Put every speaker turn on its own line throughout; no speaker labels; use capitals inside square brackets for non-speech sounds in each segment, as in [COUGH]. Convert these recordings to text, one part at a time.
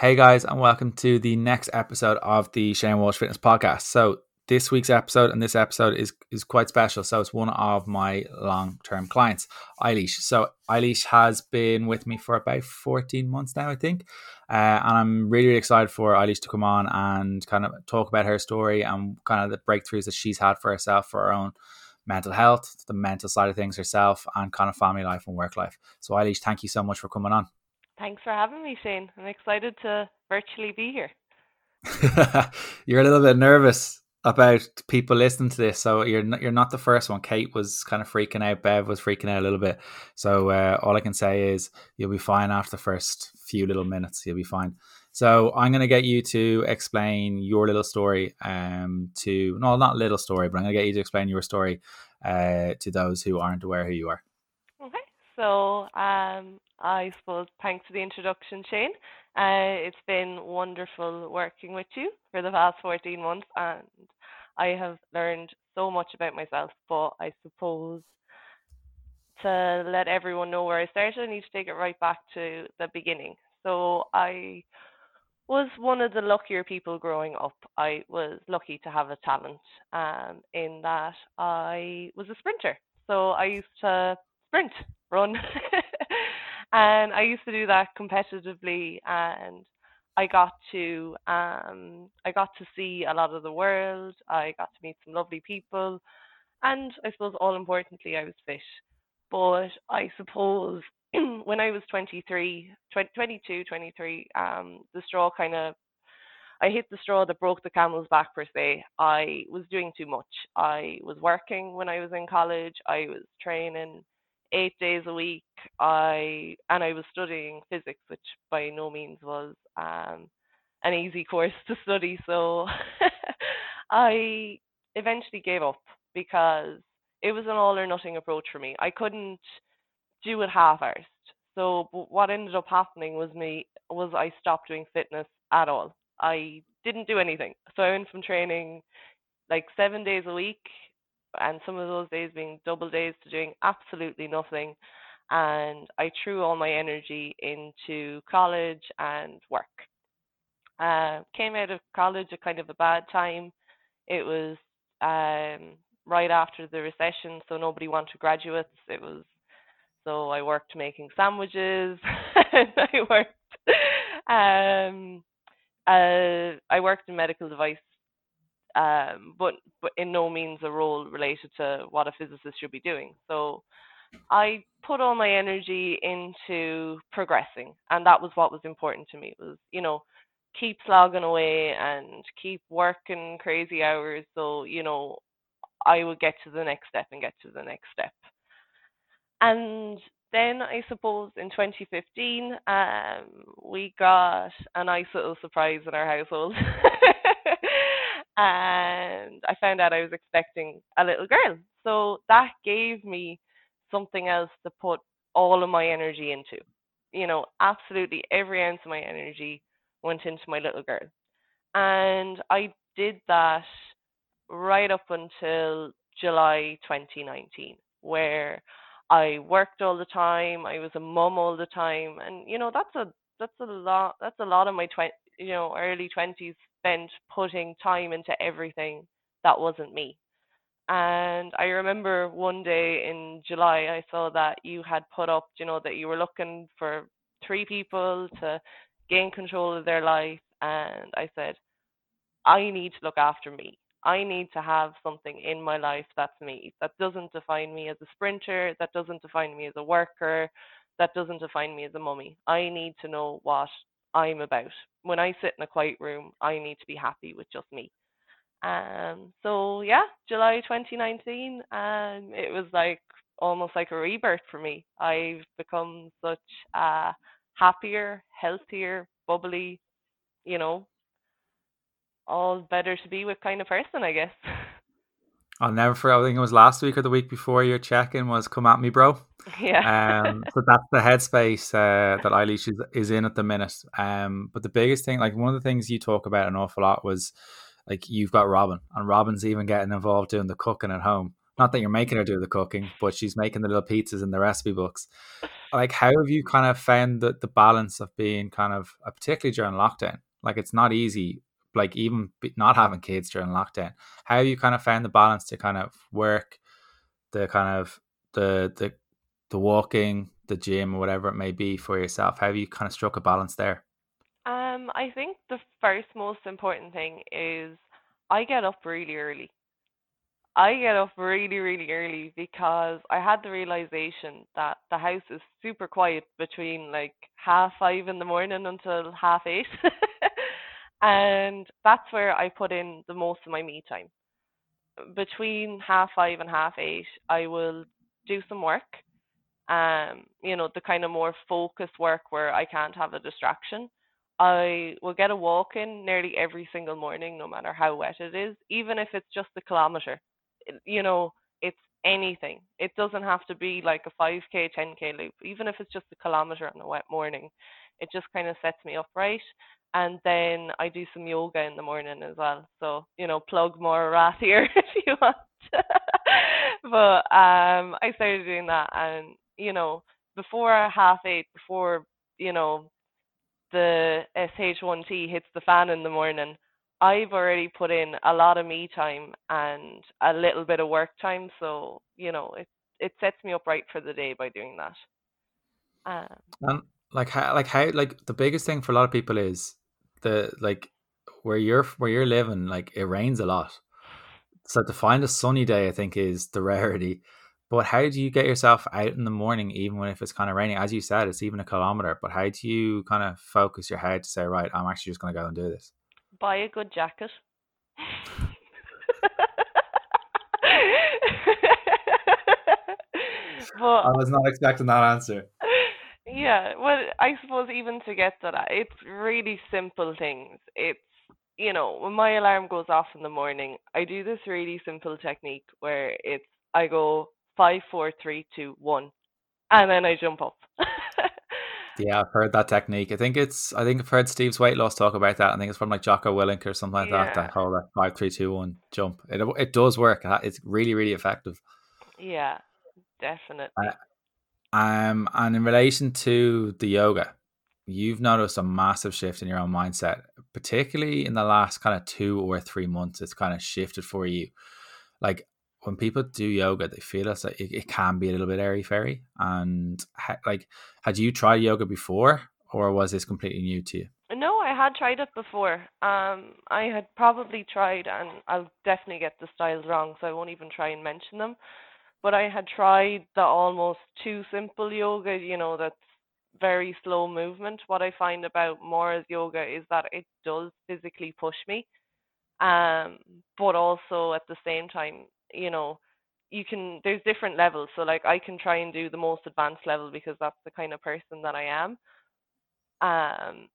Hey guys, and welcome to the next episode of the Shane Walsh Fitness Podcast. So this week's episode and this episode is is quite special. So it's one of my long term clients, Eilish. So Eilish has been with me for about 14 months now, I think. Uh, and I'm really, really excited for Eilish to come on and kind of talk about her story and kind of the breakthroughs that she's had for herself for her own mental health, the mental side of things herself, and kind of family life and work life. So Eilish, thank you so much for coming on.
Thanks for having me, Shane. I'm excited to virtually be here. [LAUGHS]
you're a little bit nervous about people listening to this, so you're not, you're not the first one. Kate was kind of freaking out. Bev was freaking out a little bit. So uh, all I can say is you'll be fine after the first few little minutes. You'll be fine. So I'm going to get you to explain your little story um, to no, not little story, but I'm going to get you to explain your story uh, to those who aren't aware who you are.
So um, I suppose thanks for the introduction, Shane. Uh, it's been wonderful working with you for the past 14 months, and I have learned so much about myself. But I suppose to let everyone know where I started, I need to take it right back to the beginning. So I was one of the luckier people growing up. I was lucky to have a talent um, in that I was a sprinter. So I used to sprint, run. [LAUGHS] and I used to do that competitively and I got to um I got to see a lot of the world. I got to meet some lovely people and I suppose all importantly I was fit. But I suppose [CLEARS THROAT] when I was 23, 20, 22, 23, um, the straw kind of I hit the straw that broke the camel's back per se. I was doing too much. I was working when I was in college. I was training eight days a week. I and I was studying physics, which by no means was um, an easy course [LAUGHS] to study. So [LAUGHS] I eventually gave up because it was an all or nothing approach for me. I couldn't do it half-arsed. So what ended up happening was me was I stopped doing fitness at all. I didn't do anything. So I went from training like seven days a week and some of those days being double days to doing absolutely nothing. And I threw all my energy into college and work. Uh, came out of college at kind of a bad time. It was um, right after the recession, so nobody wanted graduates. It was so I worked making sandwiches. [LAUGHS] and I worked. Um, uh, I worked in medical device um, but but in no means a role related to what a physicist should be doing. So I put all my energy into progressing, and that was what was important to me. It Was you know keep slogging away and keep working crazy hours, so you know I would get to the next step and get to the next step. And then I suppose in 2015, um, we got a nice little surprise in our household. [LAUGHS] and I found out I was expecting a little girl. So that gave me something else to put all of my energy into. You know, absolutely every ounce of my energy went into my little girl. And I did that right up until July 2019, where I worked all the time, I was a mum all the time, and you know that's a that's a lot that's a lot of my twenty you know early twenties spent putting time into everything that wasn't me. And I remember one day in July, I saw that you had put up, you know, that you were looking for three people to gain control of their life. And I said, I need to look after me. I need to have something in my life that's me, that doesn't define me as a sprinter, that doesn't define me as a worker, that doesn't define me as a mummy. I need to know what I'm about. When I sit in a quiet room, I need to be happy with just me. Um, so yeah, July 2019, um, it was like almost like a rebirth for me. I've become such a happier, healthier, bubbly, you know, all better to be with kind of person, I guess. [LAUGHS]
I'll never forget. I think it was last week or the week before your check-in was "Come at me, bro."
Yeah.
um. [LAUGHS] So that's the headspace uh, that Eilish is, is in at the minute. Um. But the biggest thing, like one of the things you talk about an awful lot, was like you've got Robin, and Robin's even getting involved doing the cooking at home. Not that you're making her do the cooking, but she's making the little pizzas in the recipe books. like how have you kind of found the, the balance of being kind of uh, particularly during lockdown like it's not easy like even not having kids during lockdown how you kind of found the balance to kind of work the kind of the the the walking the gym or whatever it may be for yourself? How you kind of struck a balance there?
Um i think the first most important thing is i get up really early. I get up really, really early because I had the realization that the house is super quiet between like half five in the morning until half eight. [LAUGHS] and that's where I put in the most of my me time. Between half five and half eight, I will do some work. Um, you know, the kind of more focused work where I can't have a distraction. I will get a walk in nearly every single morning, no matter how wet it is, even if it's just a kilometer you know, it's anything. It doesn't have to be like a 5k, 10k loop. Even if it's just a kilometer on a wet morning, it just kind of sets me up right. And then I do some yoga in the morning as well. So, you know, plug Maura [LAUGHS] here if you want. [LAUGHS] but um I started doing that and, you know, before half eight, before, you know, the SH1T hits the fan in the morning, I've already put in a lot of me time and a little bit of work time, so you know it it sets me up right for the day by doing that.
Um, and like how like how like the biggest thing for a lot of people is the like where you're where you're living like it rains a lot, so to find a sunny day I think is the [LAUGHS] rarity. But how do you get yourself out in the morning, even when if it's kind of raining? As you said, it's even a kilometer. But how do you kind of focus your head to say, right, I'm actually just going to go and do this?
buy a good jacket. [LAUGHS] [LAUGHS]
but I was not expecting that answer.
Yeah, well, I suppose even to get to that, it's really simple things. It's you know, when my alarm goes off in the morning, I do this really simple technique where it's I go five, four, three, two, one, and then I jump up. [LAUGHS]
Yeah, I've heard that technique. I think it's. I think I've heard Steve's weight loss talk about that. I think it's from like Jocko Willink or something like that. yeah. that. That whole five, three, two, one jump. It it does work. It's really really effective.
Yeah, definitely.
Uh, um, and in relation to the yoga, you've noticed a massive shift in your own mindset, particularly in the last kind of two or three months. It's kind of shifted for you. Like when people do yoga, they feel as like it, it can be a little bit airy fairy. And ha, like, had you tried yoga before, or was this completely new to you?
No, I had tried it before. Um, I had probably tried, and I'll definitely get the styles wrong, so I won't even try and mention them. But I had tried the almost too simple yoga, you know, that's very slow movement. What I find about Maura's yoga is that it does physically push me, um, but also at the same time, you know, you can there's different levels. So like I can try and do the most advanced level because that's the kind of person that I am. Um,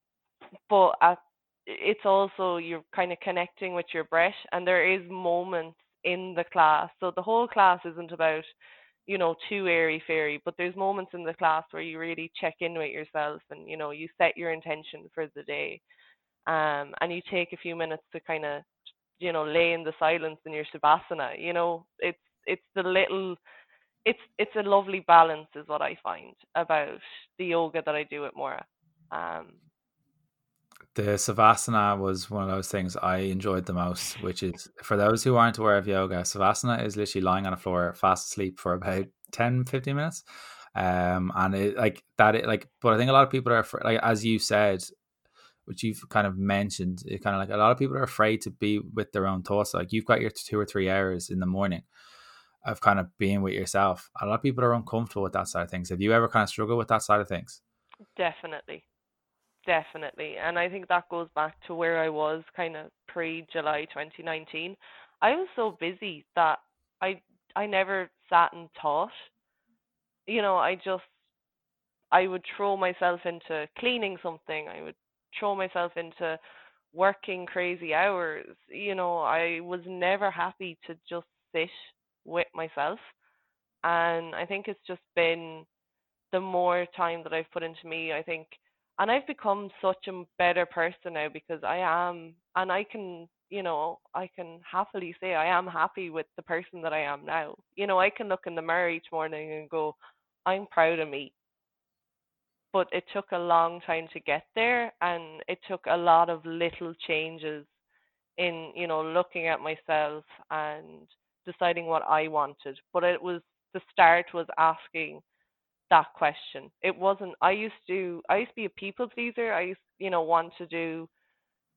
but at, it's also you're kind of connecting with your breath, and there is moments in the class. So the whole class isn't about you know too airy fairy, but there's moments in the class where you really check in with yourself, and you know you set your intention for the day, um, and you take a few minutes to kind of you know lay in the silence in your shavasana you know? It's it's the little it's it's a lovely balance is what i find about the yoga that i do at Maura. Um
the savasana was one of those things I enjoyed the most, which is for those who aren't aware of yoga, savasana is literally lying on a floor fast asleep for about 10, 15 minutes. Um, and it like that, it like, but I think a lot of people are like, as you said, which you've kind of mentioned, it kind of like a lot of people are afraid to be with their own thoughts. Like you've got your two or three hours in the morning of kind of being with yourself. A lot of people are uncomfortable with that side of things. Have you ever kind of struggled with that side of things?
Definitely. Definitely. And I think that goes back to where I was kind of pre July 2019. I was so busy that I I never sat and thought. You know, I just I would throw myself into cleaning something. I would throw myself into working crazy hours. You know, I was never happy to just sit with myself. And I think it's just been the more time that I've put into me, I think, and I've become such a better person now because I am, and I can, you know, I can happily say I am happy with the person that I am now. You know, I can look in the mirror each morning and go, I'm proud of me but it took a long time to get there and it took a lot of little changes in you know looking at myself and deciding what I wanted but it was the start was asking that question. It wasn't I used to I used to be a people pleaser I used you know want to do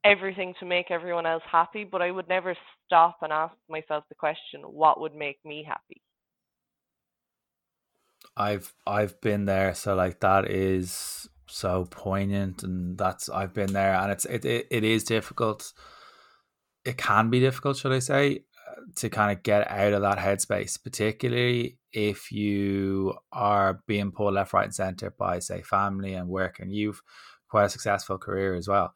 everything to make everyone else happy but I would never stop and ask myself the question what would make me happy?
I've I've been there, so like that is so poignant, and that's I've been there, and it's it it, it is difficult. It can be difficult, should I say, uh, to kind of get out of that headspace, particularly if you are being pulled left, right, and center by say family and work, and you've quite a successful career as well.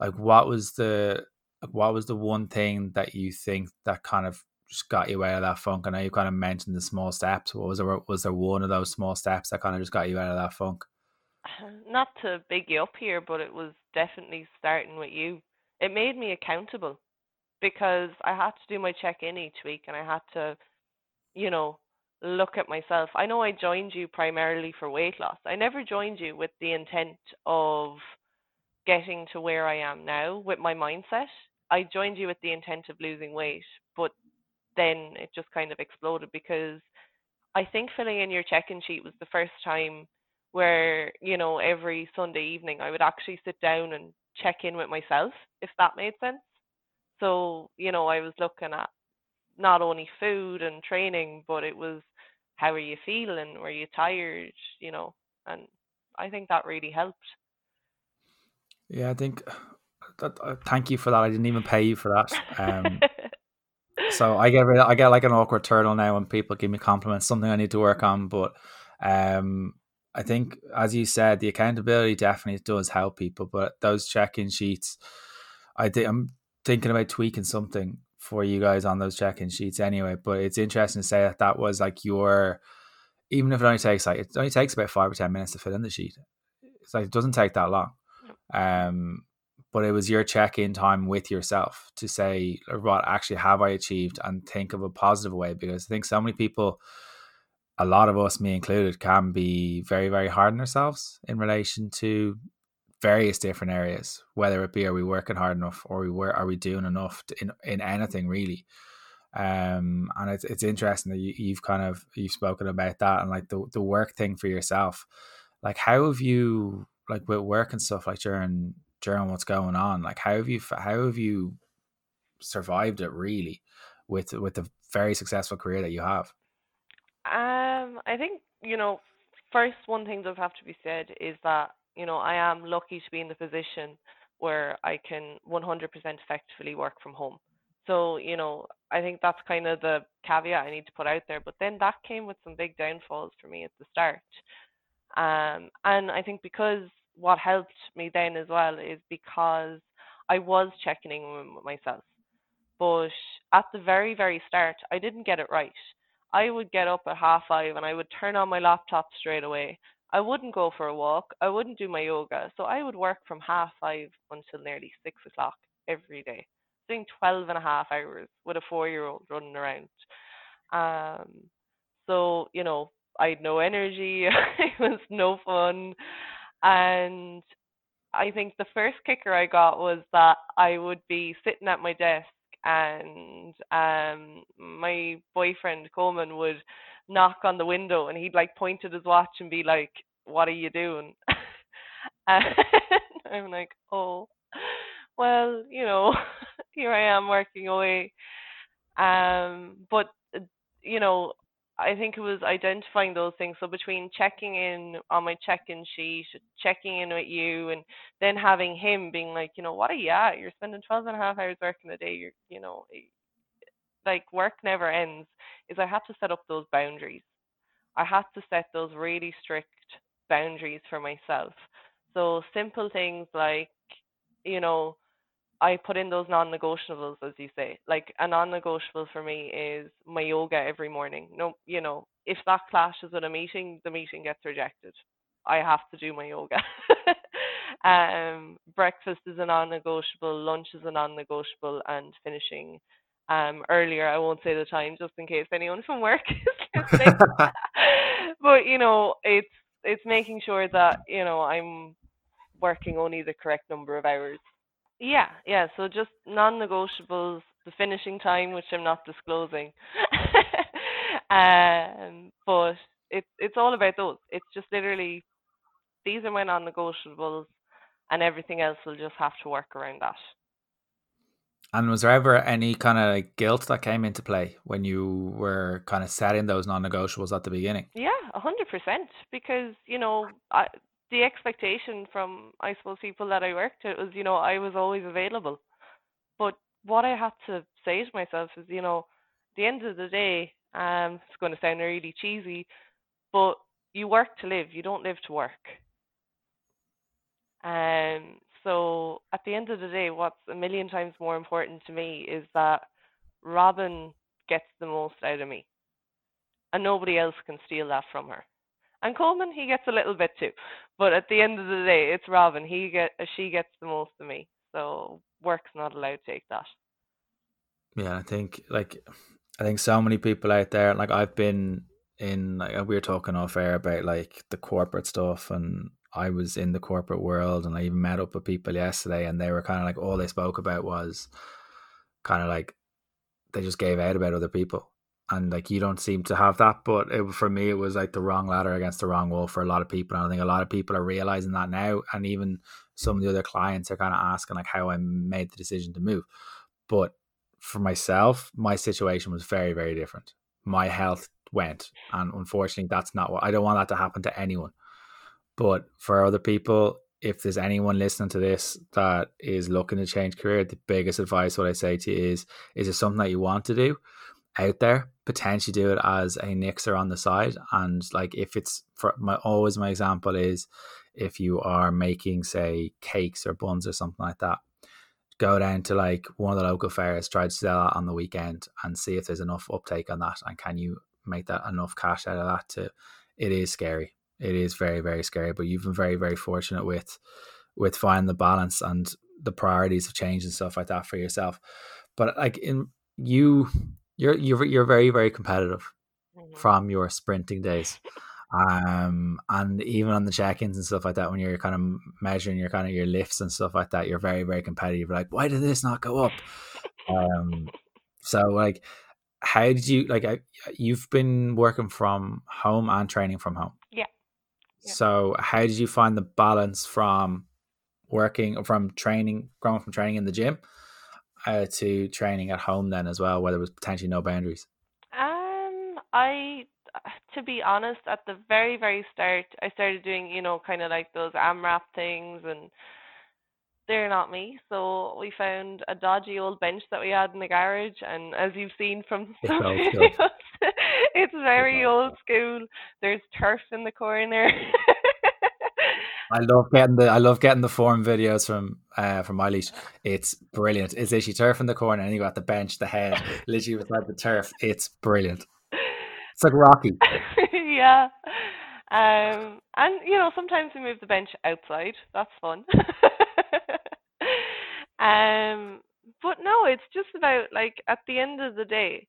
Like, what was the what was the one thing that you think that kind of just got you out of that funk? I know you kind of mentioned the small steps. What was there? Was there one of those small steps that kind of just got you out of that funk? [SIGHS]
Not to big you up here, but it was definitely starting with you. It made me accountable because I had to do my check in each week and I had to, you know, look at myself. I know I joined you primarily for weight loss. I never joined you with the intent of getting to where I am now with my mindset. I joined you with the intent of losing weight, but then it just kind of exploded because I think filling in your check-in sheet was the first time where you know every Sunday evening I would actually sit down and check in with myself, if that made sense. So you know I was looking at not only food and training, but it was how are you feeling? Were you tired? You know, and I think that really helped.
Yeah, I think [SIGHS] that. Uh, thank you for that. I didn't even pay you for that. Um, [LAUGHS] so I get I get like an awkward turtle now when people give me compliments. Something I need to work on, but um, I think as you said, the accountability definitely does help people. But those check-in sheets, I think I'm thinking about tweaking something for you guys on those check-in sheets anyway. But it's interesting to say that that was like your, even if it only takes like it only takes about five or ten minutes to fill in the sheet. It's like it doesn't take that long. Um, but it was your check-in time with yourself to say what actually have I achieved and think of a positive way because I think so many people a lot of us me included can be very very hard on ourselves in relation to various different areas whether it be are we working hard enough or we were are we doing enough to, in in anything really? Um and it's it's interesting that you, you've kind of you've spoken about that and like the the work thing for yourself. Like how have you like with work and stuff like during during what's going on like how have you how have you survived it really with with the very successful career that you have?
Um i think you know first one thing that have to be said is that you know i am lucky to be in the position where i can 100% effectively work from home so you know i think that's kind of the caveat i need to put out there but then that came with some big downfalls for me at the start um and i think because what helped me then as well is because I was checking in with myself. But at the very, very start, I didn't get it right. I would get up at half five and I would turn on my laptop straight away. I wouldn't go for a walk. I wouldn't do my yoga. So I would work from half five until nearly six o'clock every day, doing 12 and a half hours with a four year old running around. Um, so, you know, I had no energy. [LAUGHS] it was no fun. And I think the first kicker I got was that I would be sitting at my desk and um my boyfriend Coleman would knock on the window and he'd like point at his watch and be like, What are you doing? [LAUGHS] and [LAUGHS] I'm like, Oh well, you know, [LAUGHS] here I am working away. Um but you know, I think it was identifying those things. So between checking in on my check-in sheet, checking in with you, and then having him being like, you know, what are you at? You're spending 12 and a half hours working a day. You're, you know, like work never ends. Is I had to set up those boundaries. I had to set those really strict boundaries for myself. So simple things like, you know, I put in those non-negotiables, as you say. Like a non-negotiable for me is my yoga every morning. No, you know, if that clashes with a meeting, the meeting gets rejected. I have to do my yoga. [LAUGHS] um, breakfast is a non-negotiable, lunch is a non-negotiable, and finishing um, earlier. I won't say the time just in case anyone from work [LAUGHS] is listening. [LAUGHS] but you know, it's it's making sure that you know I'm working only the correct number of hours. Yeah, yeah. So just non-negotiables, the finishing time, which I'm not disclosing. [LAUGHS] um, but it's it's all about those. It's just literally these are my non-negotiables, and everything else will just have to work around that.
And was there ever any kind of guilt that came into play when you were kind of setting those non-negotiables at the beginning?
Yeah, hundred percent. Because you know, I, the expectation from I suppose people that I worked with was, you know, I was always available. But what I had to say to myself is, you know, the end of the day, um, it's going to sound really cheesy, but you work to live. You don't live to work. Um, so at the end of the day, what's a million times more important to me is that Robin gets the most out of me, and nobody else can steal that from her. And Coleman, he gets a little bit too, but at the end of the day, it's Robin. He get she gets the most of me. So work's not allowed to take that.
Yeah, I think like I think so many people out there. Like I've been in. Like, we were talking off air about like the corporate stuff and I was in the corporate world and I even met up with people yesterday and they were kind of like all they spoke about was kind of like they just gave out about other people. And like you don't seem to have that but it, for me it was like the wrong ladder against the wrong wall for a lot of people and I think a lot of people are realizing that now and even some of the other clients are kind of asking like how I made the decision to move. But for myself my situation was very very different. My health went and unfortunately that's not what I don't want that to happen to anyone but for other people, if there's anyone listening to this that is looking to change career, the biggest advice what I say to you is is it something that you want to do out there? Potentially do it as a nixer on the side. And like if it's for my always my example is if you are making say cakes or buns or something like that, go down to like one of the local fairs, try to sell that on the weekend and see if there's enough uptake on that and can you make that enough cash out of that to it is scary it is very very scary but you've been very very fortunate with with finding the balance and the priorities of change and stuff like that for yourself. But like in you you're you're you're very very competitive mm-hmm. from your sprinting days. Um and even on the check-ins and stuff like that when you're kind of measuring your kind of your lifts and stuff like that you're very very competitive. Like why did this not go up? Um so like how did you like you've been working from home and training from home
yeah
so, how did you find the balance from working from training, going from training in the gym uh, to training at home then as well, where there was potentially no boundaries?
Um, I, to be honest, at the very very start, I started doing you know kind of like those AMRAP things and they're not me. So we found a dodgy old bench that we had in the garage, and as you've seen from [LAUGHS] some videos, [LAUGHS] it's very old school. There's turf in the corner. [LAUGHS]
I love getting the I love getting the form videos from uh from Eilish. It's brilliant. It's literally turf in the corner and you got the bench, the head, literally beside the turf. It's brilliant. It's like Rocky.
yeah. Um and you know, sometimes we move the bench outside. That's fun. Um, but no, it's just about like at the end of the day,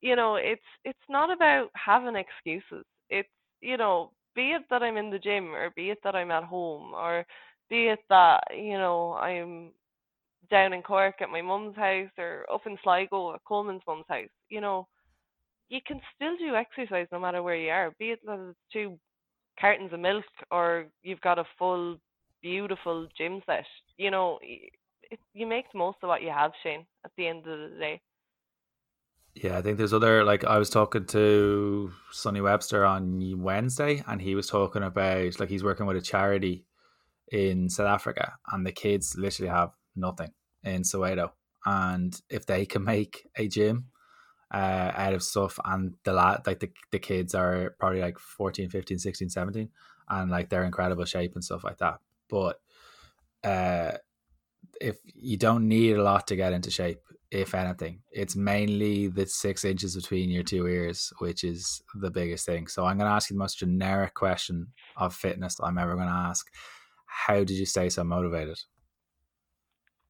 you know, it's it's not about having excuses. It's you know, be it that I'm in the gym or be it that I'm at home or be it that you know I'm down in Cork at my mum's house or up in Sligo at Coleman's mum's house. You know, you can still do exercise no matter where you are. Be it that it's two cartons of milk or you've got a full beautiful gym set. You know, it, you make the most of what you have, Shane. At the end of the day.
Yeah, I think there's other like I was talking to Sonny Webster on Wednesday, and he was talking about like he's working with a charity in South Africa, and the kids literally have nothing in Soweto, and if they can make a gym uh, out of stuff, and the lad like the the kids are probably like 14, 15, 16, 17, and like they're incredible shape and stuff like that, but uh if you don't need a lot to get into shape, if anything, it's mainly the six inches between your two ears, which is the biggest thing. So I'm going to ask you the most generic question of fitness I'm ever going to ask. How did you stay so motivated?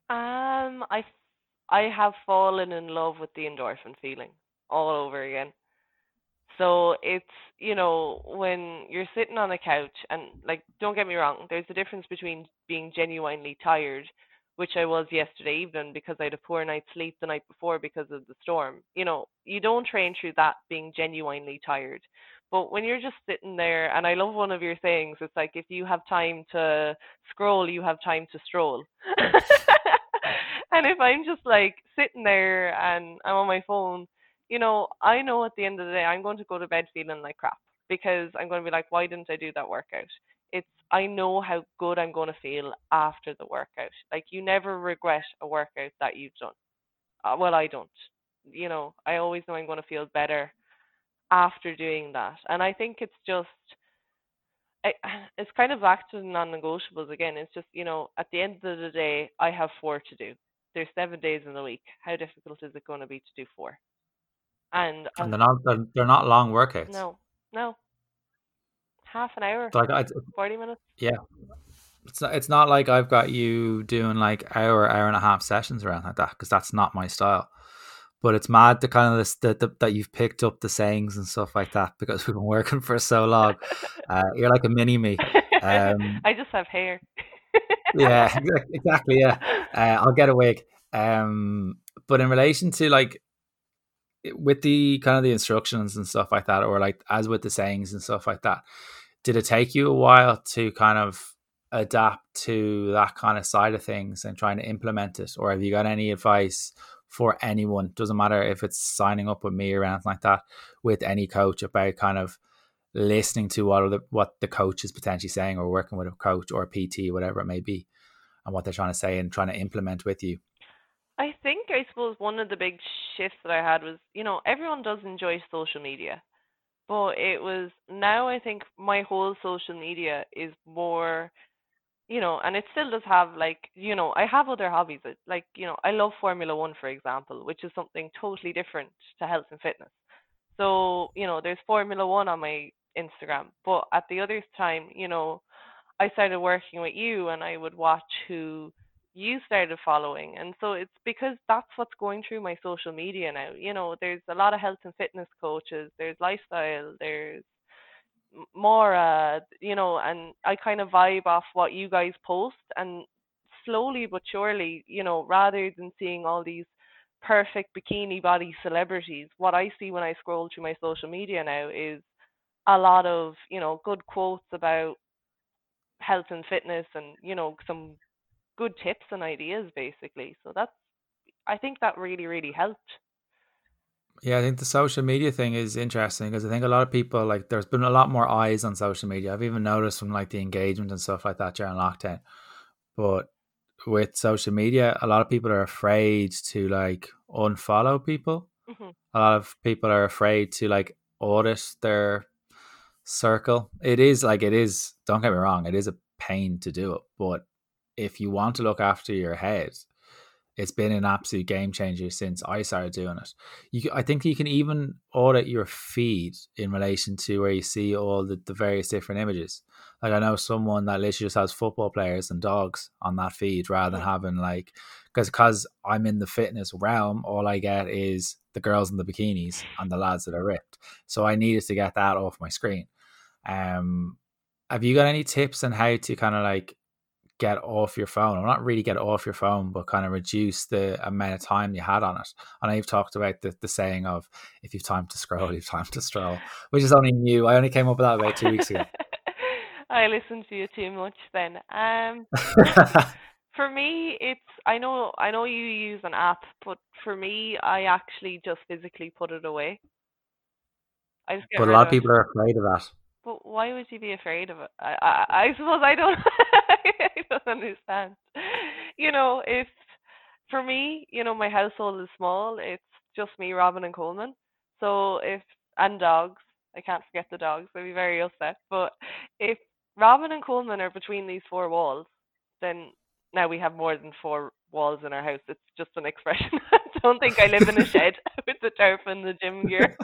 Um, I I have fallen in love with the endorphin feeling all over again. So it's, you know, when you're sitting on a couch and like don't get me wrong, there's a difference between being genuinely tired, which I was yesterday evening because I had a poor night's sleep the night before because of the storm. You know, you don't train through that being genuinely tired. But when you're just sitting there, and I love one of your sayings, it's like if you have time to scroll, you have time to stroll. [LAUGHS] and if I'm just like sitting there and I'm on my phone, you know, I know at the end of the day I'm going to go to bed feeling like crap because I'm going to be like, why didn't I do that workout? I know how good I'm going to feel after the workout. Like you never regret a workout that you've done. Uh, well, I don't. You know, I always know I'm going to feel better after doing that. And I think it's just [SIGHS] it's kind of back to the non-negotiables again. It's just you know at the end of the day, I have four to do. There's seven days in the week. How difficult is it going to be to do four? And,
and they're not they're, they're not long workouts.
No, no. Half an hour.
Like I,
forty minutes.
Yeah. It's not, it's not like I've got you doing like hour, hour and a half sessions around like that because that's not my style but it's mad the kind of this that that you've picked up the sayings and stuff like that because we've been working for so long. [LAUGHS] Uh, you're like a mini me. Um, [LAUGHS]
I just have hair. [LAUGHS]
yeah, exactly. Yeah, uh, I'll get a wig. Um, but in relation to like with the kind of the instructions and stuff like that, or like as with the sayings and stuff like that, did it take you a while to kind of adapt to that kind of side of things and trying to implement it, or have you got any advice? for anyone. Doesn't matter if it's signing up with me or anything like that with any coach about kind of listening to what the what the coach is potentially saying or working with a coach or a PT, whatever it may be, and what they're trying to say and trying to implement with you.
I think I suppose one of the big shifts that I had was, you know, everyone does enjoy social media. But it was now I think my whole social media is more you know, and it still does have like, you know, I have other hobbies. Uh, like, you know, I love Formula One, for example, which is something totally different to health and fitness. So, you know, there's Formula One on my Instagram, but at the other time, you know, I started working with you and I would watch who you started following. And so it's because that's what's going through my social media now. You know, there's a lot of health and fitness coaches, there's lifestyle, there's more uh you know and i kind of vibe off what you guys post and slowly but surely you know rather than seeing all these perfect bikini body celebrities what i see when i scroll through my social media now is a lot of you know good quotes about health and fitness and you know some good tips and ideas basically so that's i think that really really helped
yeah, I think the social media thing is interesting because I think a lot of people like there's been a lot more eyes on social media. I've even noticed from like the engagement and stuff like that during lockdown. But with social media, a lot of people are afraid to like unfollow people. Mm-hmm. A lot of people are afraid to like audit their circle. It is like it is. Don't get me wrong, it is a pain to do it, but if you want to look after your head it's been an absolute game changer since I started doing it. You, I think you can even audit your feed in relation to where you see all the, the various different images. Like I know someone that literally just has football players and dogs on that feed rather than having like because because I'm in the fitness realm, all I get is the girls in the bikinis and the lads that are ripped. So I needed to get that off my screen. Um, have you got any tips on how to kind of like get off your phone, or not really get off your phone, but kind of reduce the amount of time you had on it. And I've talked about the, the saying of if you've time to scroll, you've time to stroll, which is only new. I only came up with that about two weeks ago. [LAUGHS]
I listened to you too much then. Um, [LAUGHS] for me, it's I know I know you use an app, but for me, I actually just physically put it away.
i but a lot of people are afraid of that.
But why would you be afraid of it? I I, I suppose I don't [LAUGHS] [LAUGHS] I don't understand. You know, if for me, you know, my household is small. It's just me, Robin, and Coleman. So if and dogs, I can't forget the dogs. I'd be very upset. But if Robin and Coleman are between these four walls, then now we have more than four walls in our house. It's just an expression. [LAUGHS] I don't think I live in a shed [LAUGHS] with the turf and the gym gear.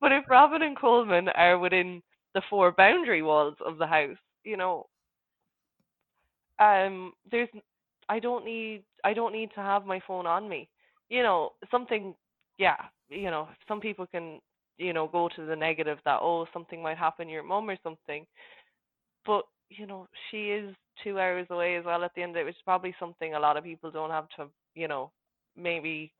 but if Robin and Coleman are within the four boundary walls of the house, you know, um, there's I don't need I don't need to have my phone on me. You know, something yeah, you know, some people can you know, go to the negative that oh something might happen to your mum or something. But you know, she is two hours away as well at the end of it, which is probably something a lot of people don't have to, you know, maybe,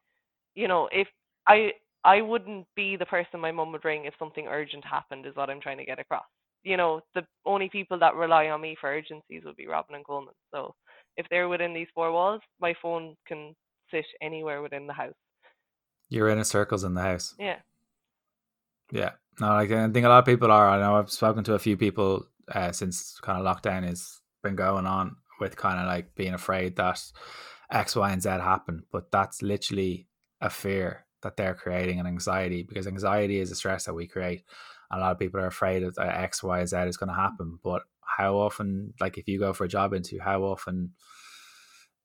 you know, if I I wouldn't be the person my mum would ring if something urgent happened, is what I'm trying to get across. You know, the only people that rely on me for urgencies would be Robin and Coleman. So if they're within these four walls, my phone can sit anywhere within the house.
You're in a circles in the house.
Yeah.
Yeah. No, like I think a lot of people are. I know I've spoken to a few people uh, since kind of lockdown has been going on with kind of like being afraid that X, Y, and Z happen. But that's literally a fear that they're creating an anxiety because anxiety is a stress that we create. A lot of people are afraid that X, Y, Z is going to happen. But how often, like if you go for a job interview, how often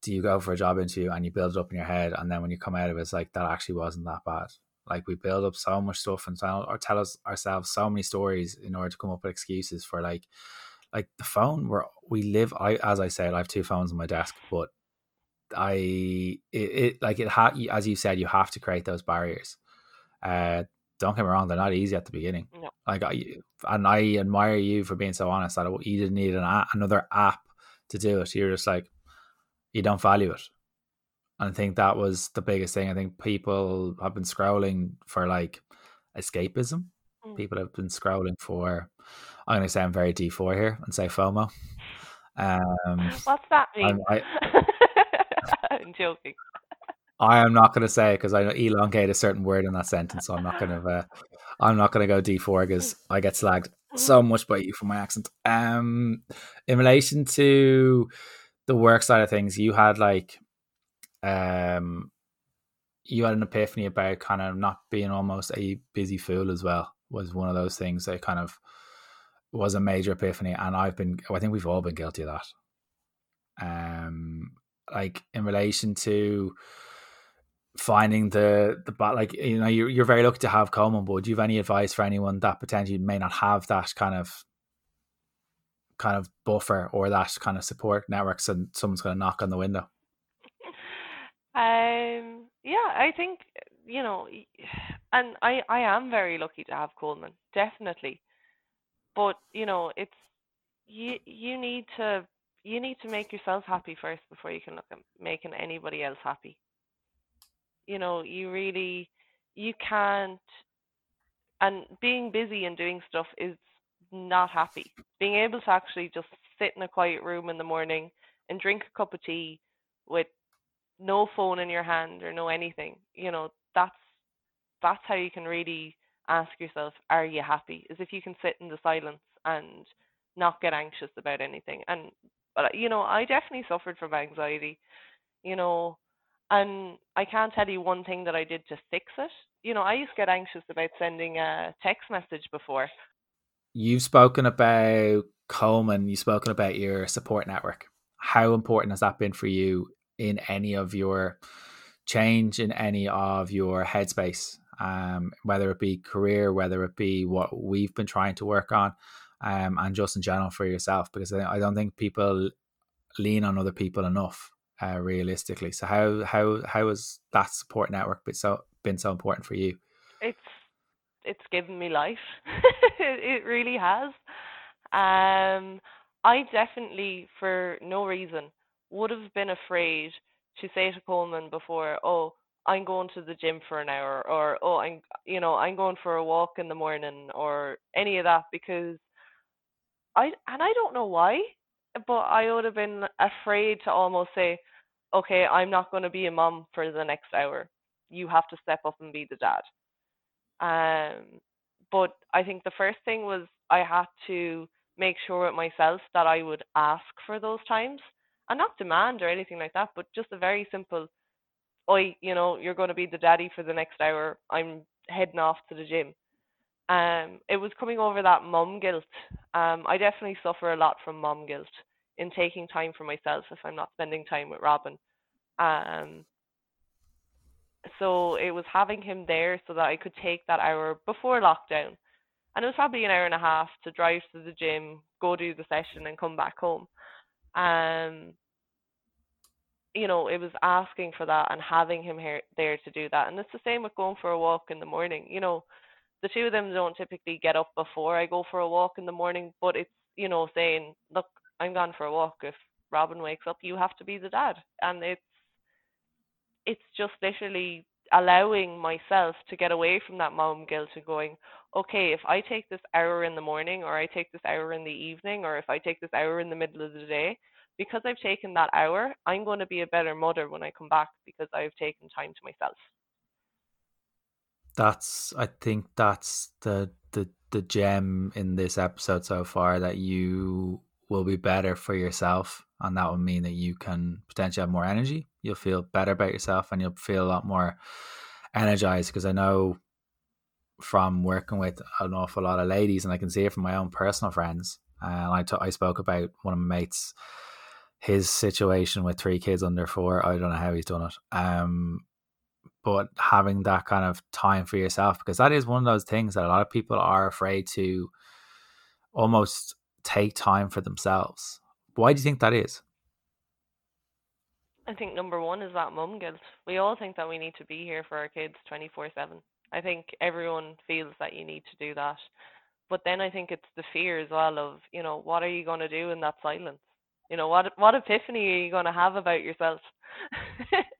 do you go for a job interview and you build it up in your head, and then when you come out of it, it's like that actually wasn't that bad. Like we build up so much stuff and tell or tell us ourselves so many stories in order to come up with excuses for like, like the phone where we live. I as I said, I have two phones on my desk, but I it, it like it ha- as you said, you have to create those barriers. Uh, don't get me wrong, they're not easy at the beginning.
No.
Like I and I admire you for being so honest that you didn't need an another app to do it. You're just like you don't value it. And I think that was the biggest thing. I think people have been scrolling for like escapism.
Mm.
People have been scrolling for. I'm going to sound very D4 here and say FOMO. [LAUGHS] Um,
What's that mean?
I, [LAUGHS]
I'm joking.
I am not going to say because I elongate a certain word in that sentence, so I'm not going to. Uh, I'm not going to go D4 because I get slagged so much by you for my accent. Um, in relation to the work side of things, you had like, um, you had an epiphany about kind of not being almost a busy fool as well. Was one of those things that kind of was a major epiphany, and I've been. I think we've all been guilty of that. Um, like in relation to finding the the like you know you're you're very lucky to have Coleman, but do you have any advice for anyone that potentially may not have that kind of kind of buffer or that kind of support network and someone's going to knock on the window?
Um, yeah, I think you know, and I I am very lucky to have Coleman, definitely. But you know, it's you you need to you need to make yourself happy first before you can look at making anybody else happy. You know, you really you can't and being busy and doing stuff is not happy. Being able to actually just sit in a quiet room in the morning and drink a cup of tea with no phone in your hand or no anything, you know, that's that's how you can really ask yourself, are you happy? Is if you can sit in the silence and not get anxious about anything. And but you know, I definitely suffered from anxiety, you know, and I can't tell you one thing that I did to fix it. You know, I used to get anxious about sending a text message before.
You've spoken about Coleman, you've spoken about your support network. How important has that been for you in any of your change in any of your headspace? Um, whether it be career, whether it be what we've been trying to work on, um, and just in general for yourself, because I don't think people lean on other people enough, uh, realistically. So how how how has that support network been so been so important for you?
It's it's given me life. [LAUGHS] it, it really has. Um, I definitely, for no reason, would have been afraid to say to Coleman before, "Oh, I'm going to the gym for an hour," or "Oh, I'm, you know, I'm going for a walk in the morning," or any of that, because I and I don't know why, but I would have been afraid to almost say, "Okay, I'm not going to be a mom for the next hour. You have to step up and be the dad." Um, but I think the first thing was I had to make sure with myself that I would ask for those times and not demand or anything like that, but just a very simple, "Oi, you know, you're going to be the daddy for the next hour. I'm heading off to the gym." Um, it was coming over that mom guilt. Um, I definitely suffer a lot from mom guilt in taking time for myself if I'm not spending time with Robin. Um, so it was having him there so that I could take that hour before lockdown. And it was probably an hour and a half to drive to the gym, go do the session, and come back home. Um, you know, it was asking for that and having him here there to do that. And it's the same with going for a walk in the morning. You know, the two of them don't typically get up before I go for a walk in the morning, but it's you know saying, look, I'm gone for a walk. If Robin wakes up, you have to be the dad, and it's it's just literally allowing myself to get away from that mom guilt and going, okay, if I take this hour in the morning or I take this hour in the evening or if I take this hour in the middle of the day, because I've taken that hour, I'm going to be a better mother when I come back because I've taken time to myself.
That's I think that's the the the gem in this episode so far that you will be better for yourself and that will mean that you can potentially have more energy. You'll feel better about yourself and you'll feel a lot more energized because i know from working with an awful lot of ladies and i can see it from my own personal friends and I, t- I spoke about one of my mates his situation with three kids under four. I don't know how he's done it. Um but having that kind of time for yourself because that is one of those things that a lot of people are afraid to almost take time for themselves why do you think that is
I think number one is that mum guilt. We all think that we need to be here for our kids 24 7. I think everyone feels that you need to do that. But then I think it's the fear as well of, you know, what are you going to do in that silence? You know, what what epiphany are you going to have about yourself? [LAUGHS]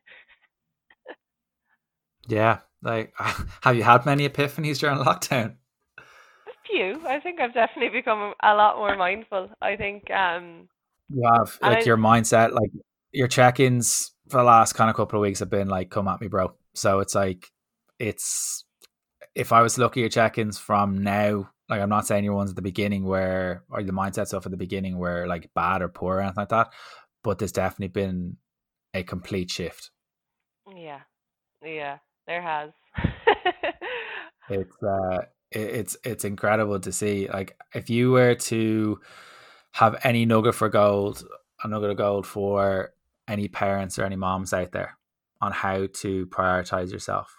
yeah, like [LAUGHS] have you had many epiphanies during lockdown?
A few. I think I've definitely become a lot more mindful. I think um
you have like I, your mindset like your check-ins for the last kind of couple of weeks have been like, "Come at me, bro." So it's like, it's if I was to look at your check-ins from now, like I'm not saying your ones at the beginning where or the mindset stuff at the beginning were like bad or poor or anything like that, but there's definitely been a complete shift.
Yeah, yeah, there has. [LAUGHS]
it's uh, it's it's incredible to see. Like if you were to have any nugget for gold, a nugget of gold for any parents or any moms out there on how to prioritize yourself,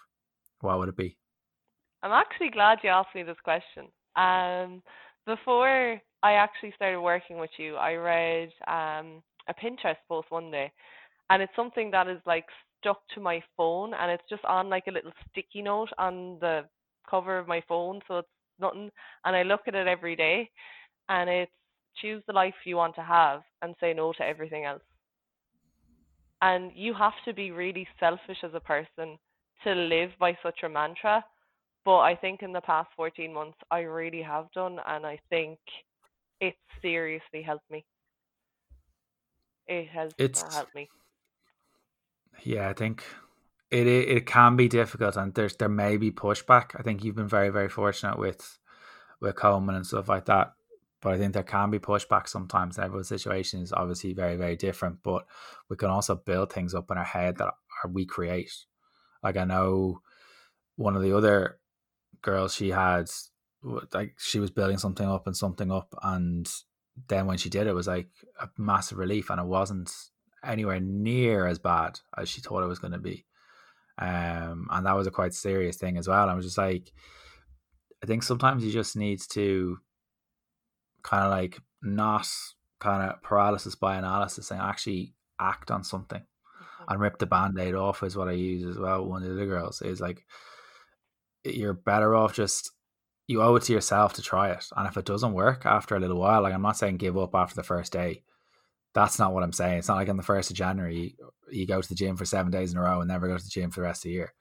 what would it be?
I'm actually glad you asked me this question. Um, before I actually started working with you, I read um, a Pinterest post one day, and it's something that is like stuck to my phone, and it's just on like a little sticky note on the cover of my phone, so it's nothing. And I look at it every day, and it's choose the life you want to have and say no to everything else and you have to be really selfish as a person to live by such a mantra but i think in the past 14 months i really have done and i think it seriously helped me it has uh, it's, helped me
yeah i think it, it it can be difficult and there's there may be pushback i think you've been very very fortunate with with coleman and stuff like that but I think there can be pushback sometimes. Everyone's situation is obviously very, very different, but we can also build things up in our head that are we create. Like I know one of the other girls she had, like she was building something up and something up, and then when she did it, it was like a massive relief, and it wasn't anywhere near as bad as she thought it was going to be. Um, and that was a quite serious thing as well. I was just like, I think sometimes you just need to kind of like not kind of paralysis by analysis and actually act on something mm-hmm. and rip the band-aid off is what I use as well. One of the girls is like you're better off just you owe it to yourself to try it. And if it doesn't work after a little while, like I'm not saying give up after the first day. That's not what I'm saying. It's not like on the first of January you go to the gym for seven days in a row and never go to the gym for the rest of the year.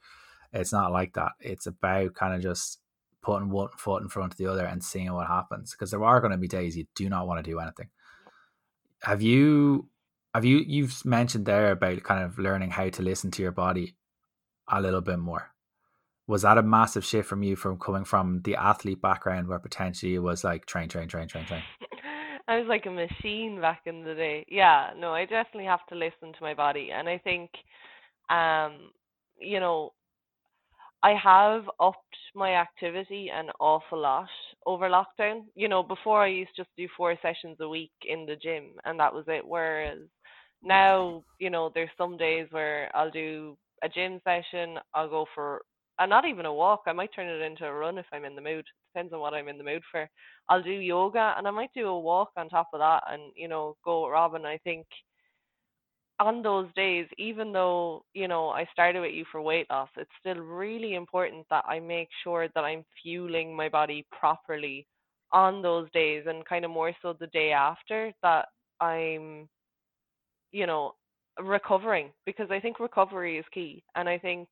It's not like that. It's about kind of just putting one foot in front of the other and seeing what happens because there are going to be days you do not want to do anything have you have you you've mentioned there about kind of learning how to listen to your body a little bit more was that a massive shift from you from coming from the athlete background where potentially it was like train train train train train
I was like a machine back in the day. Yeah, no, I definitely have to listen to my body. And I think um, you know, I have upped my activity an awful lot over lockdown. You know, before I used to just do four sessions a week in the gym and that was it. Whereas now, you know, there's some days where I'll do a gym session, I'll go for and not even a walk. I might turn it into a run if I'm in the mood. Depends on what I'm in the mood for. I'll do yoga and I might do a walk on top of that and, you know, go Robin. I think on those days, even though, you know, I started with you for weight loss, it's still really important that I make sure that I'm fueling my body properly on those days and kind of more so the day after that I'm, you know, recovering because I think recovery is key. And I think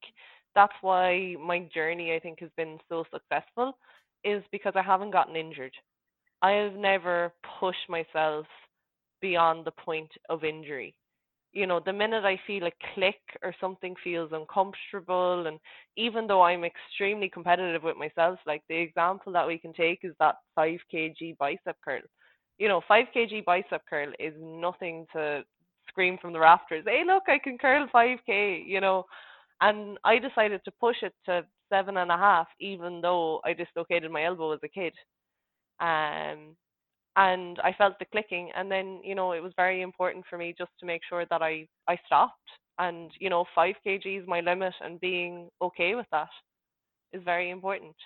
that's why my journey, I think, has been so successful is because I haven't gotten injured. I have never pushed myself beyond the point of injury you know, the minute I feel a click or something feels uncomfortable, and even though I'm extremely competitive with myself, like the example that we can take is that 5 kg bicep curl. You know, 5 kg bicep curl is nothing to scream from the rafters, hey, look, I can curl 5k, you know. And I decided to push it to seven and a half, even though I dislocated my elbow as a kid. Um, and I felt the clicking and then you know it was very important for me just to make sure that I I stopped. And you know 5 kg is my limit and being okay with that is very important.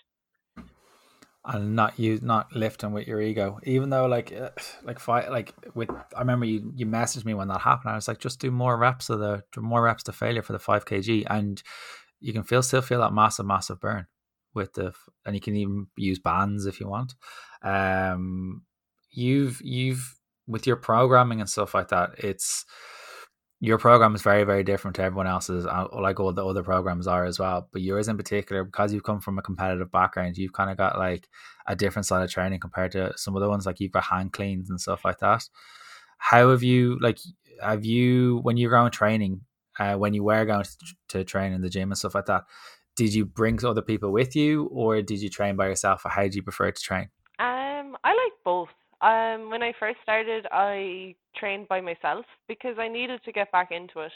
And not you not lifting with your ego. Even though like uh, like fight like with i remember you you messaged me when that happened. I was like just do more reps of the more reps to failure for the 5 kg. And you can feel still feel that massive massive burn with the and you can even use bands if you want. Um you've you've with your programming and stuff like that, it's your program is very very different to everyone else's uh, like all the other programs are as well. But yours in particular because you've come from a competitive background you've kind of got like a different style of training compared to some of the ones like you've got hang cleans and stuff like that. How have you like have you when you're going training uh, when you were going to, to train in the gym and stuff like that did you bring other people with you or did you train by yourself or how do you prefer to train
um i like both um, when I first started, I trained by myself because I needed to get back into it.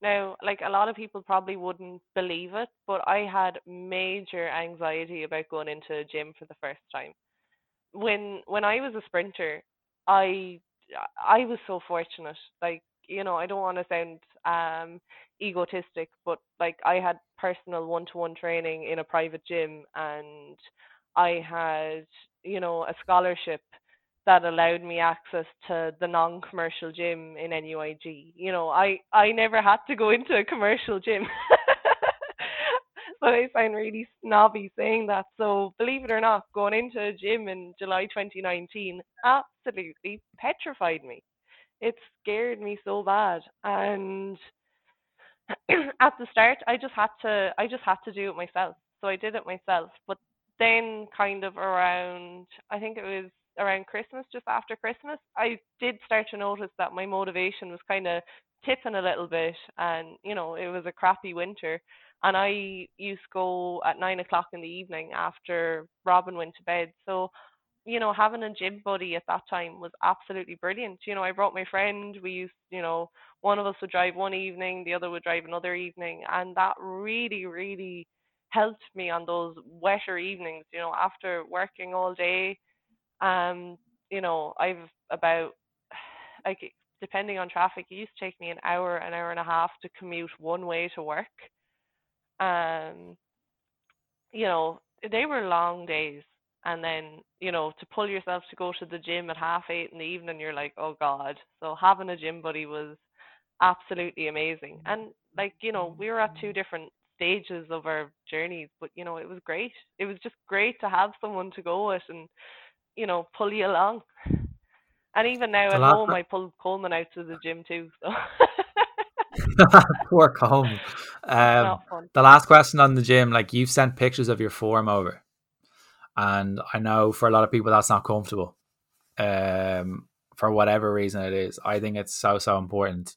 Now, like a lot of people probably wouldn't believe it, but I had major anxiety about going into a gym for the first time. When when I was a sprinter, I I was so fortunate. Like, you know, I don't want to sound um egotistic, but like I had personal one-to-one training in a private gym and I had, you know, a scholarship that allowed me access to the non-commercial gym in NUIG. You know, I I never had to go into a commercial gym. [LAUGHS] but I sound really snobby saying that. So believe it or not, going into a gym in July 2019 absolutely petrified me. It scared me so bad, and [CLEARS THROAT] at the start, I just had to I just had to do it myself. So I did it myself. But then, kind of around, I think it was around Christmas, just after Christmas, I did start to notice that my motivation was kind of tipping a little bit, and you know, it was a crappy winter. And I used to go at nine o'clock in the evening after Robin went to bed. So, you know, having a gym buddy at that time was absolutely brilliant. You know, I brought my friend. We used, you know, one of us would drive one evening, the other would drive another evening, and that really, really helped me on those wetter evenings. You know, after working all day, um, you know, I've about [SIGHS] like depending on traffic, it used to take me an hour, an hour and a half to commute one way to work. Um, you know, they were long days. And then, you know, to pull yourself to go to the gym at half eight in the evening, you're like, oh God. So having a gym buddy was absolutely amazing. And like, you know, we were at two different stages of our journeys, but you know, it was great. It was just great to have someone to go with and you know, pull you along. And even now the at home, I pull Coleman out to the gym too. So. [LAUGHS]
Poor Coleman. [LAUGHS] Um, the last question on the gym, like you've sent pictures of your form over, and I know for a lot of people that's not comfortable. Um, for whatever reason it is, I think it's so so important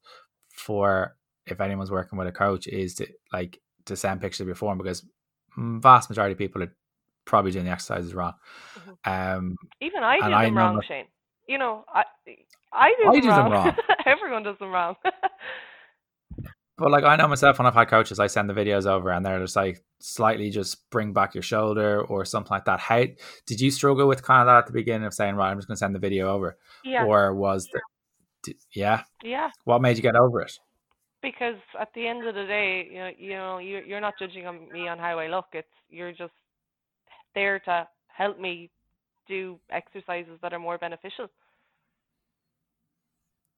for if anyone's working with a coach is to like to send pictures of your form because vast majority of people are probably doing the exercises wrong. Mm-hmm. Um,
Even I do them I wrong, Shane. You know, I I do, I them, do wrong. them wrong. [LAUGHS] Everyone does them wrong. [LAUGHS]
but like I know myself when I've had coaches, I send the videos over and they're just like slightly just bring back your shoulder or something like that. How did you struggle with kind of that at the beginning of saying, right, I'm just going to send the video over?
Yeah.
Or was yeah. the yeah
yeah
what made you get over it?
Because at the end of the day, you know, you know, you're you're not judging me on how I look. It's you're just there to help me do exercises that are more beneficial.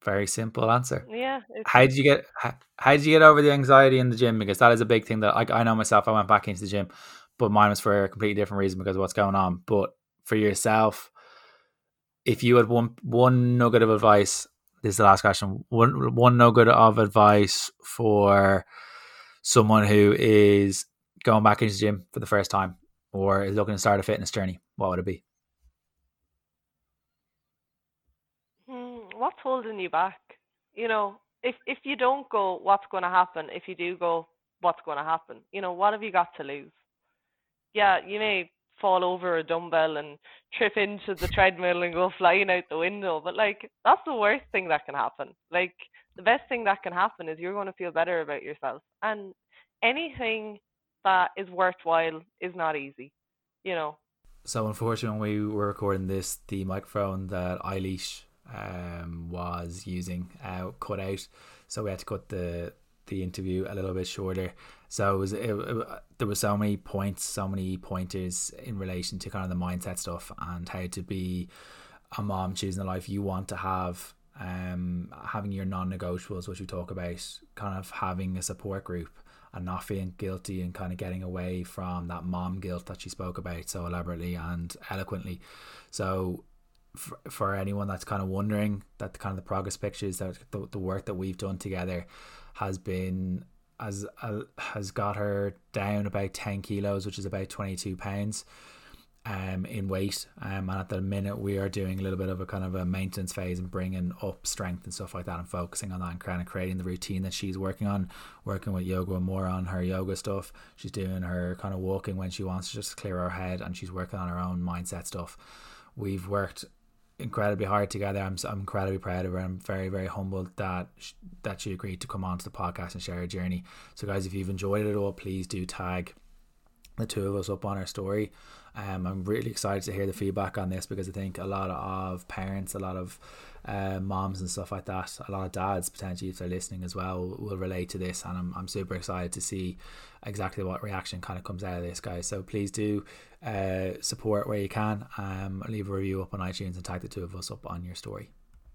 Very simple answer.
Yeah.
How did you get how, how, did you get over the anxiety in the gym? Because that is a big thing that like I know myself. I went back into the gym, but mine was for a completely different reason because of what's going on. But for yourself, if you had one one nugget of advice, this is the last question. One one nugget of advice for someone who is going back into the gym for the first time or is looking to start a fitness journey, what would it be?
Hmm, what's holding you back? You know, if if you don't go, what's going to happen? If you do go, what's going to happen? You know, what have you got to lose? Yeah, you may fall over a dumbbell and trip into the treadmill and go flying out the window, but like that's the worst thing that can happen. Like the best thing that can happen is you're going to feel better about yourself. And anything that is worthwhile is not easy, you know.
So unfortunately, when we were recording this, the microphone that I Eilish um, was using uh, cut out, so we had to cut the the interview a little bit shorter. So it was it, it, there were so many points, so many pointers in relation to kind of the mindset stuff and how to be a mom choosing the life you want to have um, having your non-negotiables, which we talk about, kind of having a support group and not feeling guilty and kind of getting away from that mom guilt that she spoke about so elaborately and eloquently. So for, for anyone that's kind of wondering that the kind of the progress pictures that the, the work that we've done together has been has uh, has got her down about 10 kilos which is about 22 pounds um, in weight. Um, and at the minute, we are doing a little bit of a kind of a maintenance phase and bringing up strength and stuff like that and focusing on that and kind of creating the routine that she's working on, working with yoga more on her yoga stuff. She's doing her kind of walking when she wants to just clear her head and she's working on her own mindset stuff. We've worked incredibly hard together. I'm, I'm incredibly proud of her. I'm very, very humbled that she, that she agreed to come onto the podcast and share her journey. So, guys, if you've enjoyed it at all, please do tag the two of us up on our story. Um, I'm really excited to hear the feedback on this because I think a lot of parents, a lot of uh, moms and stuff like that, a lot of dads potentially, if they're listening as well, will relate to this. And I'm, I'm super excited to see exactly what reaction kind of comes out of this, guys. So please do uh, support where you can. Um, leave a review up on iTunes and tag the two of us up on your story.